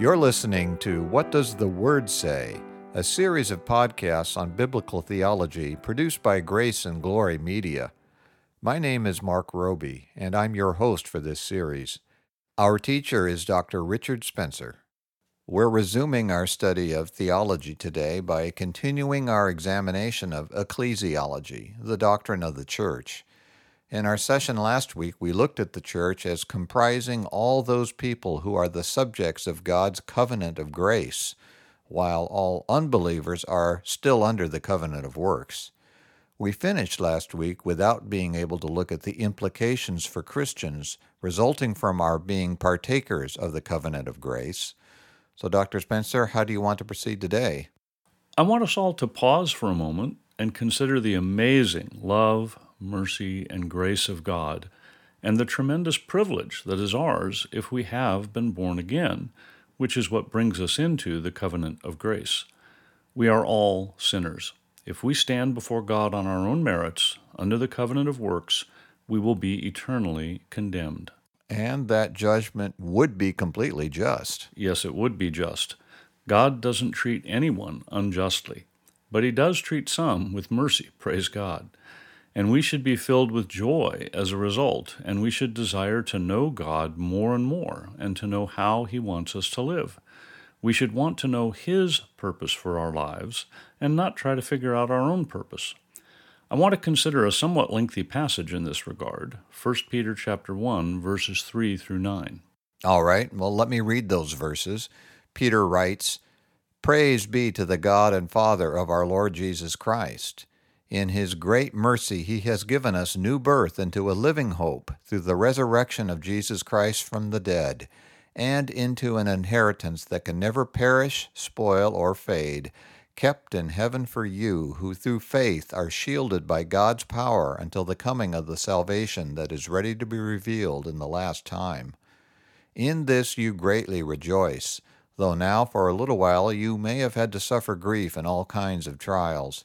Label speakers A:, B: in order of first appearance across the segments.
A: You're listening to What Does the Word Say? A series of podcasts on biblical theology produced by Grace and Glory Media. My name is Mark Roby, and I'm your host for this series. Our teacher is Dr. Richard Spencer. We're resuming our study of theology today by continuing our examination of ecclesiology, the doctrine of the church. In our session last week, we looked at the church as comprising all those people who are the subjects of God's covenant of grace, while all unbelievers are still under the covenant of works. We finished last week without being able to look at the implications for Christians resulting from our being partakers of the covenant of grace. So, Dr. Spencer, how do you want to proceed today?
B: I want us all to pause for a moment and consider the amazing love, mercy, and grace of God, and the tremendous privilege that is ours if we have been born again, which is what brings us into the covenant of grace. We are all sinners. If we stand before God on our own merits, under the covenant of works, we will be eternally condemned.
A: And that judgment would be completely just.
B: Yes, it would be just. God doesn't treat anyone unjustly, but He does treat some with mercy, praise God. And we should be filled with joy as a result, and we should desire to know God more and more and to know how He wants us to live. We should want to know His purpose for our lives and not try to figure out our own purpose. I want to consider a somewhat lengthy passage in this regard, 1 Peter chapter 1 verses 3 through 9.
A: All right, well let me read those verses. Peter writes, Praise be to the God and Father of our Lord Jesus Christ. In his great mercy, he has given us new birth into a living hope through the resurrection of Jesus Christ from the dead, and into an inheritance that can never perish, spoil, or fade, kept in heaven for you, who through faith are shielded by God's power until the coming of the salvation that is ready to be revealed in the last time. In this you greatly rejoice, though now for a little while you may have had to suffer grief in all kinds of trials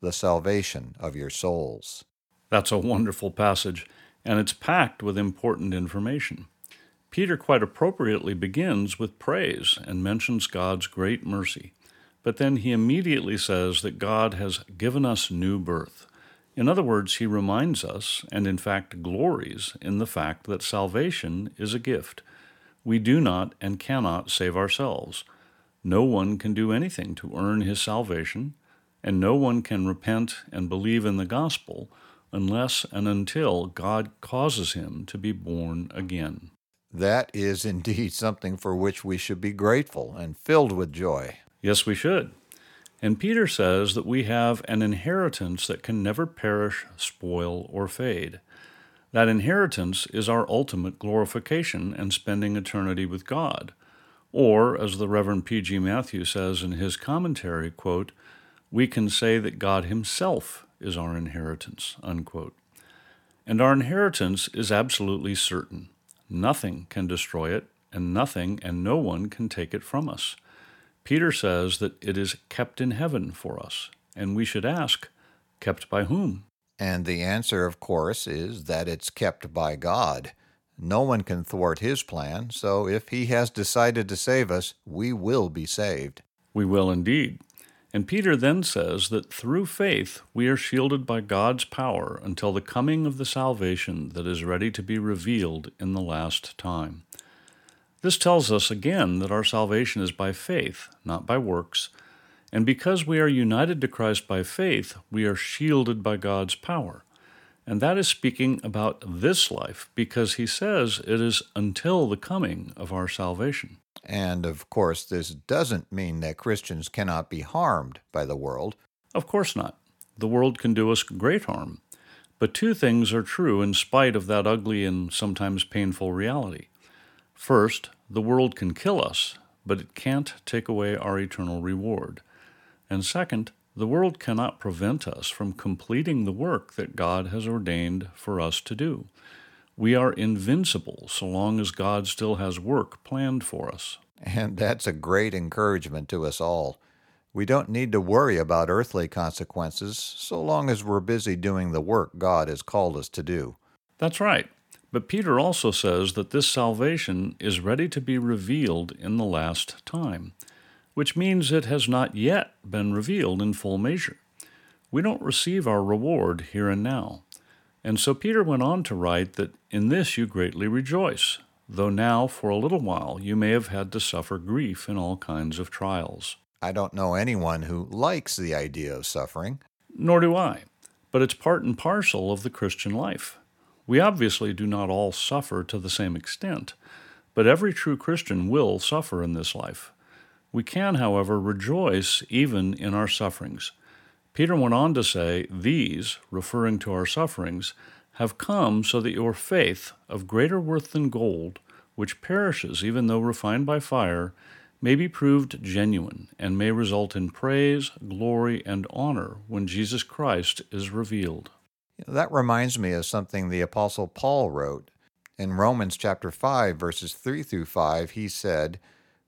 A: the salvation of your souls.
B: That's a wonderful passage, and it's packed with important information. Peter quite appropriately begins with praise and mentions God's great mercy, but then he immediately says that God has given us new birth. In other words, he reminds us, and in fact glories, in the fact that salvation is a gift. We do not and cannot save ourselves. No one can do anything to earn his salvation, and no one can repent and believe in the gospel unless and until God causes him to be born again.
A: That is indeed something for which we should be grateful and filled with joy.
B: Yes, we should. And Peter says that we have an inheritance that can never perish, spoil, or fade. That inheritance is our ultimate glorification and spending eternity with God. Or, as the Reverend P.G. Matthew says in his commentary, quote, we can say that God Himself is our inheritance. Unquote. And our inheritance is absolutely certain. Nothing can destroy it, and nothing and no one can take it from us. Peter says that it is kept in heaven for us, and we should ask, kept by whom?
A: And the answer, of course, is that it's kept by God. No one can thwart his plan, so if he has decided to save us, we will be saved.
B: We will indeed. And Peter then says that through faith we are shielded by God's power until the coming of the salvation that is ready to be revealed in the last time. This tells us again that our salvation is by faith, not by works. And because we are united to Christ by faith, we are shielded by God's power. And that is speaking about this life, because he says it is until the coming of our salvation.
A: And of course, this doesn't mean that Christians cannot be harmed by the world.
B: Of course not. The world can do us great harm. But two things are true in spite of that ugly and sometimes painful reality. First, the world can kill us, but it can't take away our eternal reward. And second, the world cannot prevent us from completing the work that God has ordained for us to do. We are invincible so long as God still has work planned for us.
A: And that's a great encouragement to us all. We don't need to worry about earthly consequences so long as we're busy doing the work God has called us to do.
B: That's right. But Peter also says that this salvation is ready to be revealed in the last time, which means it has not yet been revealed in full measure. We don't receive our reward here and now. And so Peter went on to write that in this you greatly rejoice, though now for a little while you may have had to suffer grief in all kinds of trials.
A: I don't know anyone who likes the idea of suffering.
B: Nor do I, but it's part and parcel of the Christian life. We obviously do not all suffer to the same extent, but every true Christian will suffer in this life. We can, however, rejoice even in our sufferings. Peter went on to say, These, referring to our sufferings, have come so that your faith, of greater worth than gold, which perishes even though refined by fire, may be proved genuine and may result in praise, glory, and honor when Jesus Christ is revealed.
A: That reminds me of something the Apostle Paul wrote. In Romans chapter 5, verses 3 through 5, he said,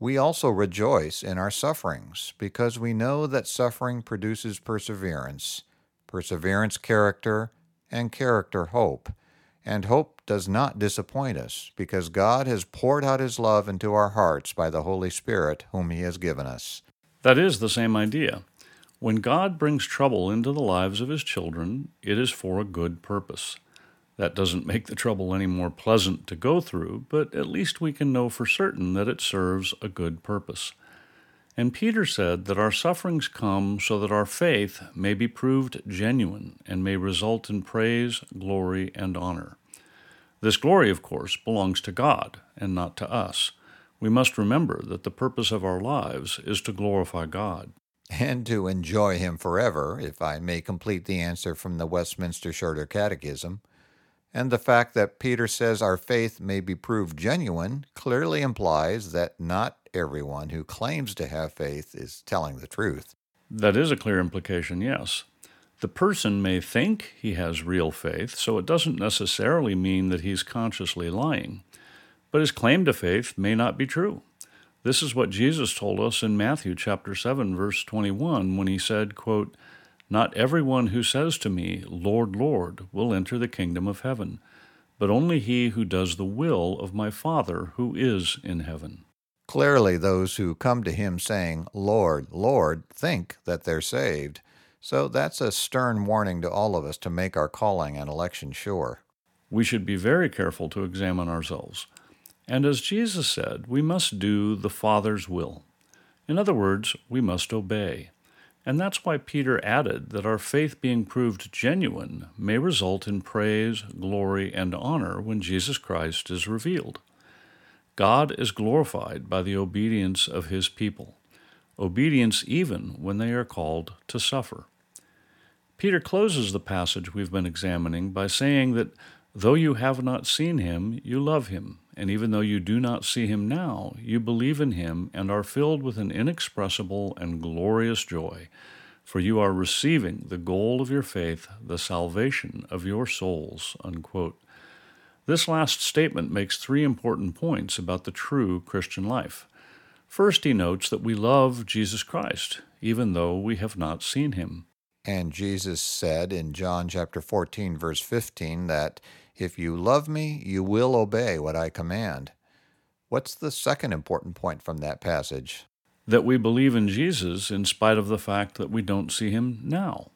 A: We also rejoice in our sufferings, because we know that suffering produces perseverance, perseverance, character, and character, hope. And hope does not disappoint us, because God has poured out His love into our hearts by the Holy Spirit, whom He has given us.
B: That is the same idea. When God brings trouble into the lives of His children, it is for a good purpose. That doesn't make the trouble any more pleasant to go through, but at least we can know for certain that it serves a good purpose. And Peter said that our sufferings come so that our faith may be proved genuine and may result in praise, glory, and honor. This glory, of course, belongs to God and not to us. We must remember that the purpose of our lives is to glorify God.
A: And to enjoy Him forever, if I may complete the answer from the Westminster Shorter Catechism. And the fact that Peter says our faith may be proved genuine clearly implies that not everyone who claims to have faith is telling the truth.
B: That is a clear implication, yes. The person may think he has real faith, so it doesn't necessarily mean that he's consciously lying. But his claim to faith may not be true. This is what Jesus told us in Matthew chapter 7 verse 21 when he said, quote, "Not everyone who says to me, Lord, Lord, will enter the kingdom of heaven, but only he who does the will of my Father who is in heaven."
A: Clearly, those who come to him saying, Lord, Lord, think that they're saved. So that's a stern warning to all of us to make our calling and election sure.
B: We should be very careful to examine ourselves. And as Jesus said, we must do the Father's will. In other words, we must obey. And that's why Peter added that our faith being proved genuine may result in praise, glory, and honor when Jesus Christ is revealed. God is glorified by the obedience of his people, obedience even when they are called to suffer. Peter closes the passage we've been examining by saying that though you have not seen him, you love him, and even though you do not see him now, you believe in him and are filled with an inexpressible and glorious joy, for you are receiving the goal of your faith, the salvation of your souls. Unquote. This last statement makes three important points about the true Christian life. First, he notes that we love Jesus Christ, even though we have not seen him.
A: And Jesus said in John chapter 14 verse 15 that if you love me, you will obey what I command. What's the second important point from that passage?
B: That we believe in Jesus in spite of the fact that we don't see him now.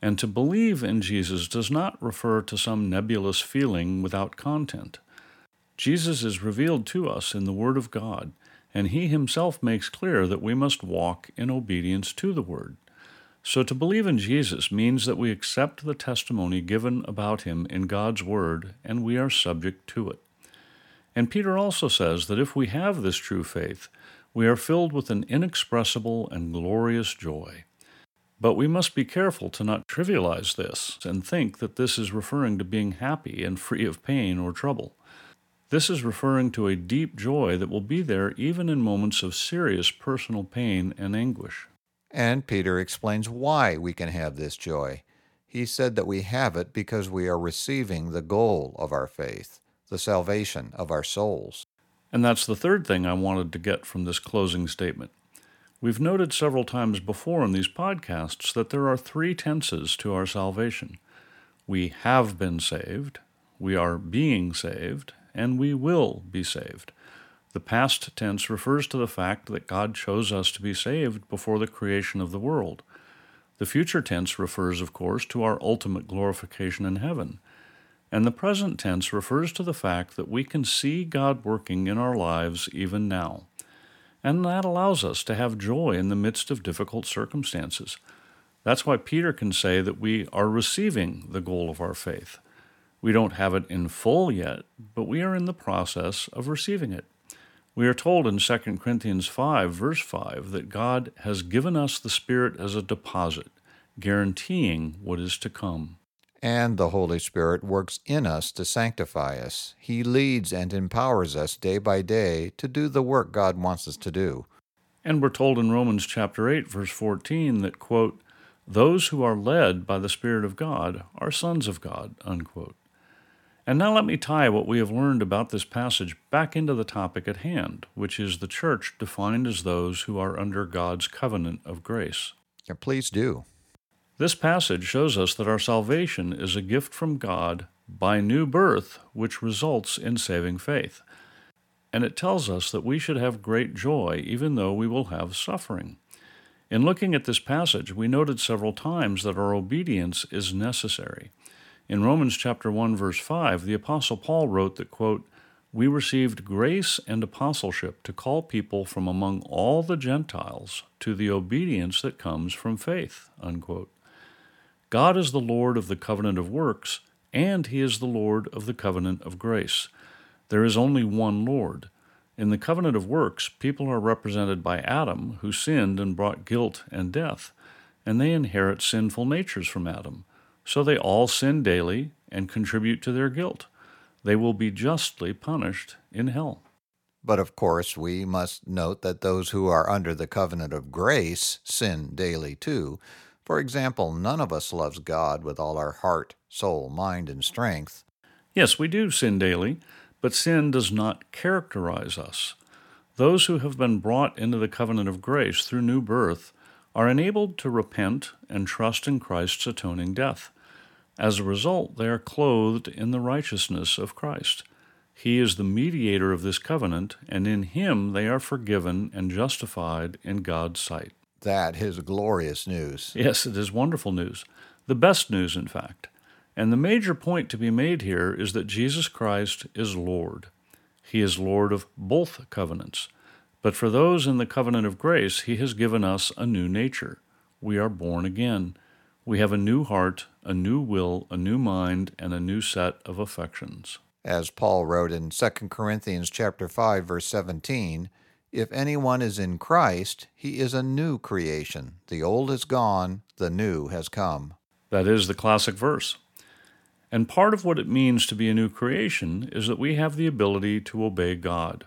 B: And to believe in Jesus does not refer to some nebulous feeling without content. Jesus is revealed to us in the Word of God, and He Himself makes clear that we must walk in obedience to the Word. So to believe in Jesus means that we accept the testimony given about Him in God's Word, and we are subject to it. And Peter also says that if we have this true faith, we are filled with an inexpressible and glorious joy. But we must be careful to not trivialize this and think that this is referring to being happy and free of pain or trouble. This is referring to a deep joy that will be there even in moments of serious personal pain and anguish.
A: And Peter explains why we can have this joy. He said that we have it because we are receiving the goal of our faith, the salvation of our souls.
B: And that's the third thing I wanted to get from this closing statement. We've noted several times before in these podcasts that there are three tenses to our salvation. We have been saved, we are being saved, and we will be saved. The past tense refers to the fact that God chose us to be saved before the creation of the world. The future tense refers, of course, to our ultimate glorification in heaven. And the present tense refers to the fact that we can see God working in our lives even now. And that allows us to have joy in the midst of difficult circumstances. That's why Peter can say that we are receiving the goal of our faith. We don't have it in full yet, but we are in the process of receiving it. We are told in 2 Corinthians 5, verse 5, that God has given us the Spirit as a deposit, guaranteeing what is to come.
A: And the Holy Spirit works in us to sanctify us. He leads and empowers us day by day to do the work God wants us to do.
B: And we're told in Romans chapter 8, verse 14, that, quote, those who are led by the Spirit of God are sons of God, unquote. And now let me tie what we have learned about this passage back into the topic at hand, which is the church defined as those who are under God's covenant of grace.
A: Yeah, please do.
B: This passage shows us that our salvation is a gift from God by new birth, which results in saving faith. And it tells us that we should have great joy even though we will have suffering. In looking at this passage, we noted several times that our obedience is necessary. In Romans chapter 1 verse 5, the apostle Paul wrote that quote, "We received grace and apostleship to call people from among all the Gentiles to the obedience that comes from faith." Unquote. God is the Lord of the covenant of works, and he is the Lord of the covenant of grace. There is only one Lord. In the covenant of works, people are represented by Adam, who sinned and brought guilt and death, and they inherit sinful natures from Adam. So they all sin daily and contribute to their guilt. They will be justly punished in hell.
A: But of course, we must note that those who are under the covenant of grace sin daily too. For example, none of us loves God with all our heart, soul, mind, and strength.
B: Yes, we do sin daily, but sin does not characterize us. Those who have been brought into the covenant of grace through new birth are enabled to repent and trust in Christ's atoning death. As a result, they are clothed in the righteousness of Christ. He is the mediator of this covenant, and in him they are forgiven and justified in God's sight.
A: That is glorious news.
B: Yes, it is wonderful news. The best news, in fact. And the major point to be made here is that Jesus Christ is Lord. He is Lord of both covenants. But for those in the covenant of grace, He has given us a new nature. We are born again. We have a new heart, a new will, a new mind, and a new set of affections.
A: As Paul wrote in 2 Corinthians chapter 5 verse 17, if anyone is in Christ, he is a new creation. The old is gone, the new has come.
B: That is the classic verse. And part of what it means to be a new creation is that we have the ability to obey God.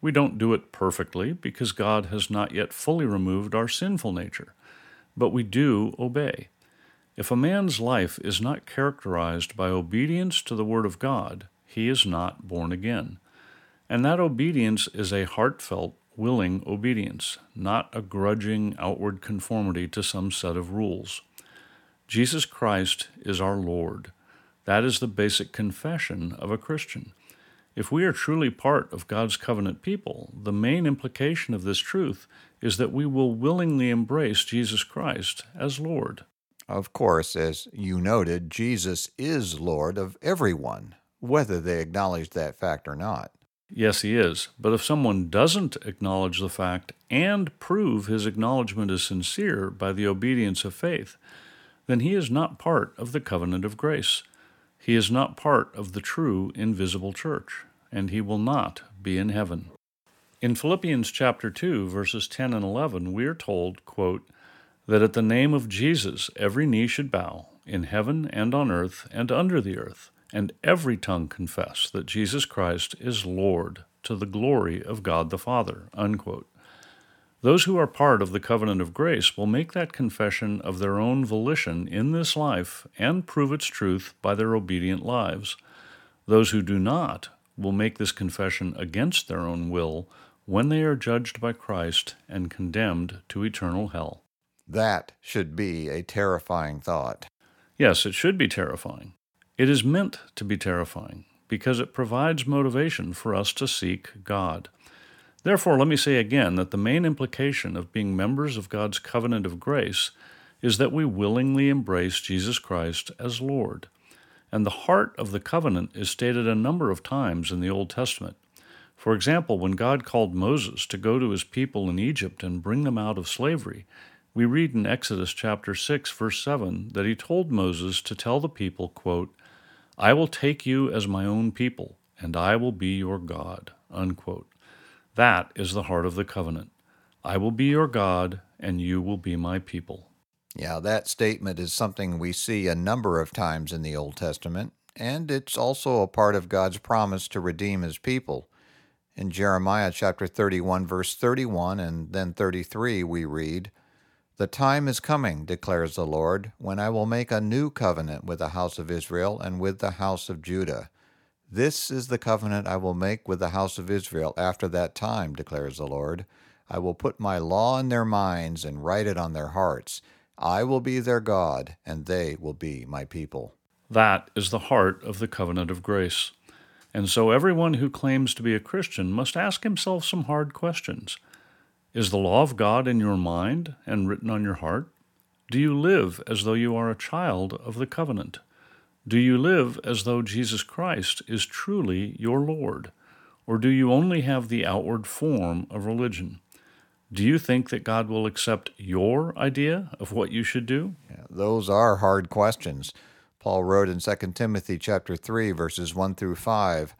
B: We don't do it perfectly because God has not yet fully removed our sinful nature, but we do obey. If a man's life is not characterized by obedience to the Word of God, he is not born again. And that obedience is a heartfelt, willing obedience, not a grudging outward conformity to some set of rules. Jesus Christ is our Lord. That is the basic confession of a Christian. If we are truly part of God's covenant people, the main implication of this truth is that we will willingly embrace Jesus Christ as Lord.
A: Of course, as you noted, Jesus is Lord of everyone, whether they acknowledge that fact or not.
B: Yes, he is. But if someone doesn't acknowledge the fact and prove his acknowledgement is sincere by the obedience of faith, then he is not part of the covenant of grace. He is not part of the true invisible church, and he will not be in heaven. In Philippians chapter 2, verses 10 and 11, we are told, quote, that at the name of Jesus every knee should bow, in heaven and on earth and under the earth, and every tongue confess that Jesus Christ is Lord to the glory of God the Father. Unquote. Those who are part of the covenant of grace will make that confession of their own volition in this life and prove its truth by their obedient lives. Those who do not will make this confession against their own will when they are judged by Christ and condemned to eternal hell.
A: That should be a terrifying thought.
B: Yes, it should be terrifying. It is meant to be terrifying because it provides motivation for us to seek God. Therefore, let me say again that the main implication of being members of God's covenant of grace is that we willingly embrace Jesus Christ as Lord. And the heart of the covenant is stated a number of times in the Old Testament. For example, when God called Moses to go to his people in Egypt and bring them out of slavery, we read in Exodus chapter 6 verse 7 that he told Moses to tell the people, quote, I will take you as my own people, and I will be your God. Unquote. That is the heart of the covenant. I will be your God, and you will be my people.
A: Yeah, that statement is something we see a number of times in the Old Testament, and it's also a part of God's promise to redeem his people. In Jeremiah chapter 31, verse 31 and then 33, we read, The time is coming, declares the Lord, when I will make a new covenant with the house of Israel and with the house of Judah this is the covenant I will make with the house of Israel after that time, declares the Lord. I will put my law in their minds and write it on their hearts. I will be their God, and they will be my people.
B: That is the heart of the covenant of grace. And so everyone who claims to be a Christian must ask himself some hard questions. Is the law of God in your mind and written on your heart? Do you live as though you are a child of the covenant? Do you live as though Jesus Christ is truly your Lord? Or do you only have the outward form of religion? Do you think that God will accept your idea of what you should do?
A: Yeah, those are hard questions. Paul wrote in 2 Timothy chapter 3 verses 1 through 5,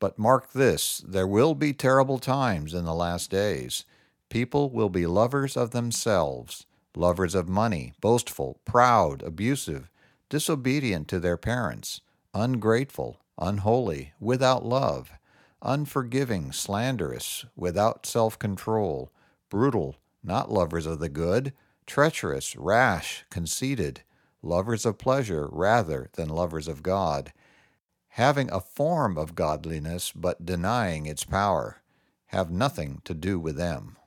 A: "But mark this, there will be terrible times in the last days. People will be lovers of themselves, lovers of money, boastful, proud, abusive, disobedient to their parents, ungrateful, unholy, without love, unforgiving, slanderous, without self control, brutal, not lovers of the good, treacherous, rash, conceited, lovers of pleasure rather than lovers of God, having a form of godliness but denying its power, have nothing to do with them.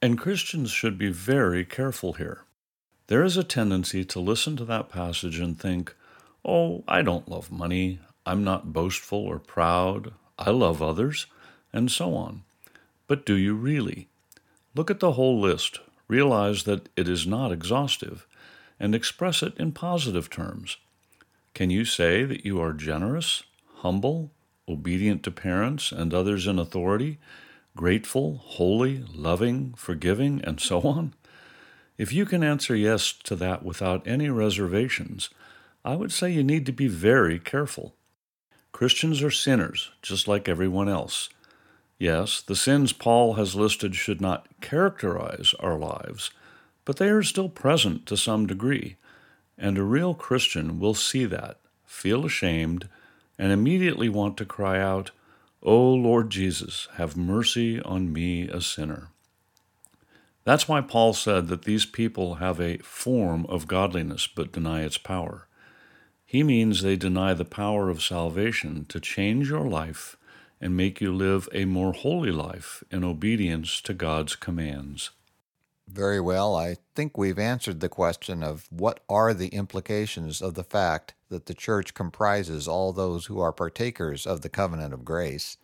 B: And Christians should be very careful here. There is a tendency to listen to that passage and think, oh, I don't love money, I'm not boastful or proud, I love others, and so on. But do you really? Look at the whole list, realize that it is not exhaustive, and express it in positive terms. Can you say that you are generous, humble, obedient to parents and others in authority, grateful, holy, loving, forgiving, and so on? If you can answer yes to that without any reservations, I would say you need to be very careful. Christians are sinners, just like everyone else. Yes, the sins Paul has listed should not characterize our lives, but they are still present to some degree, and a real Christian will see that, feel ashamed, and immediately want to cry out, O Lord Jesus, have mercy on me, a sinner. That's why Paul said that these people have a form of godliness but deny its power. He means they deny the power of salvation to change your life and make you live a more holy life in obedience to God's commands.
A: Very well. I think we've answered the question of what are the implications of the fact that the church comprises all those who are partakers of the covenant of grace.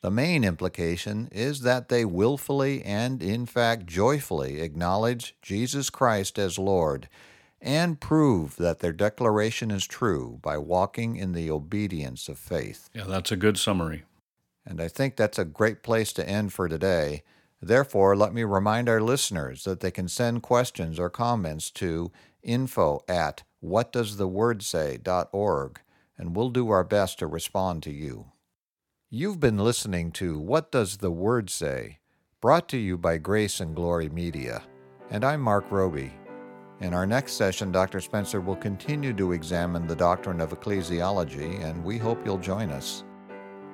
A: The main implication is that they willfully and, in fact, joyfully acknowledge Jesus Christ as Lord and prove that their declaration is true by walking in the obedience of faith.
B: Yeah, that's a good summary.
A: And I think that's a great place to end for today. Therefore, let me remind our listeners that they can send questions or comments to info at whatdoesthewordsay.org, and we'll do our best to respond to you. You've been listening to What Does the Word Say? brought to you by Grace and Glory Media, and I'm Mark Roby. In our next session, Dr. Spencer will continue to examine the doctrine of ecclesiology, and we hope you'll join us.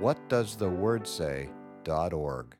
A: whatdoesthewordsay.org.